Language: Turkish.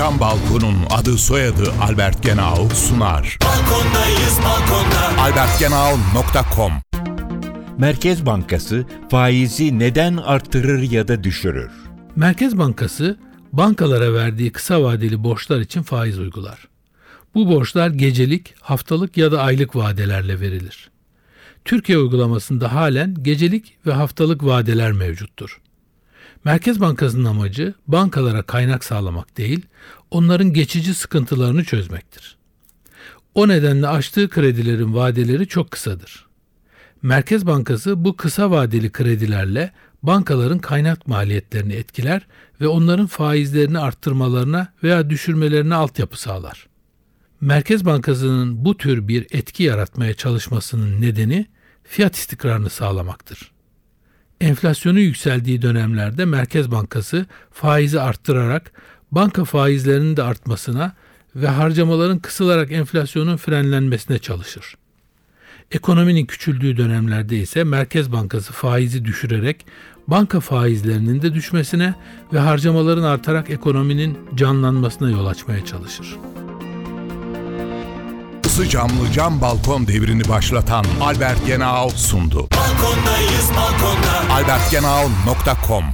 Cam Balkon'un adı soyadı Albert Genau sunar. Balkondayız balkonda. albertgenau.com Merkez Bankası faizi neden artırır ya da düşürür? Merkez Bankası bankalara verdiği kısa vadeli borçlar için faiz uygular. Bu borçlar gecelik, haftalık ya da aylık vadelerle verilir. Türkiye uygulamasında halen gecelik ve haftalık vadeler mevcuttur. Merkez Bankası'nın amacı bankalara kaynak sağlamak değil, onların geçici sıkıntılarını çözmektir. O nedenle açtığı kredilerin vadeleri çok kısadır. Merkez Bankası bu kısa vadeli kredilerle bankaların kaynak maliyetlerini etkiler ve onların faizlerini arttırmalarına veya düşürmelerine altyapı sağlar. Merkez Bankası'nın bu tür bir etki yaratmaya çalışmasının nedeni fiyat istikrarını sağlamaktır. Enflasyonu yükseldiği dönemlerde Merkez Bankası faizi arttırarak banka faizlerinin de artmasına ve harcamaların kısılarak enflasyonun frenlenmesine çalışır. Ekonominin küçüldüğü dönemlerde ise Merkez Bankası faizi düşürerek banka faizlerinin de düşmesine ve harcamaların artarak ekonominin canlanmasına yol açmaya çalışır. Isı camlı cam balkon devrini başlatan Albert Genau sundu. Balkondayız balkonda. albertgenau.com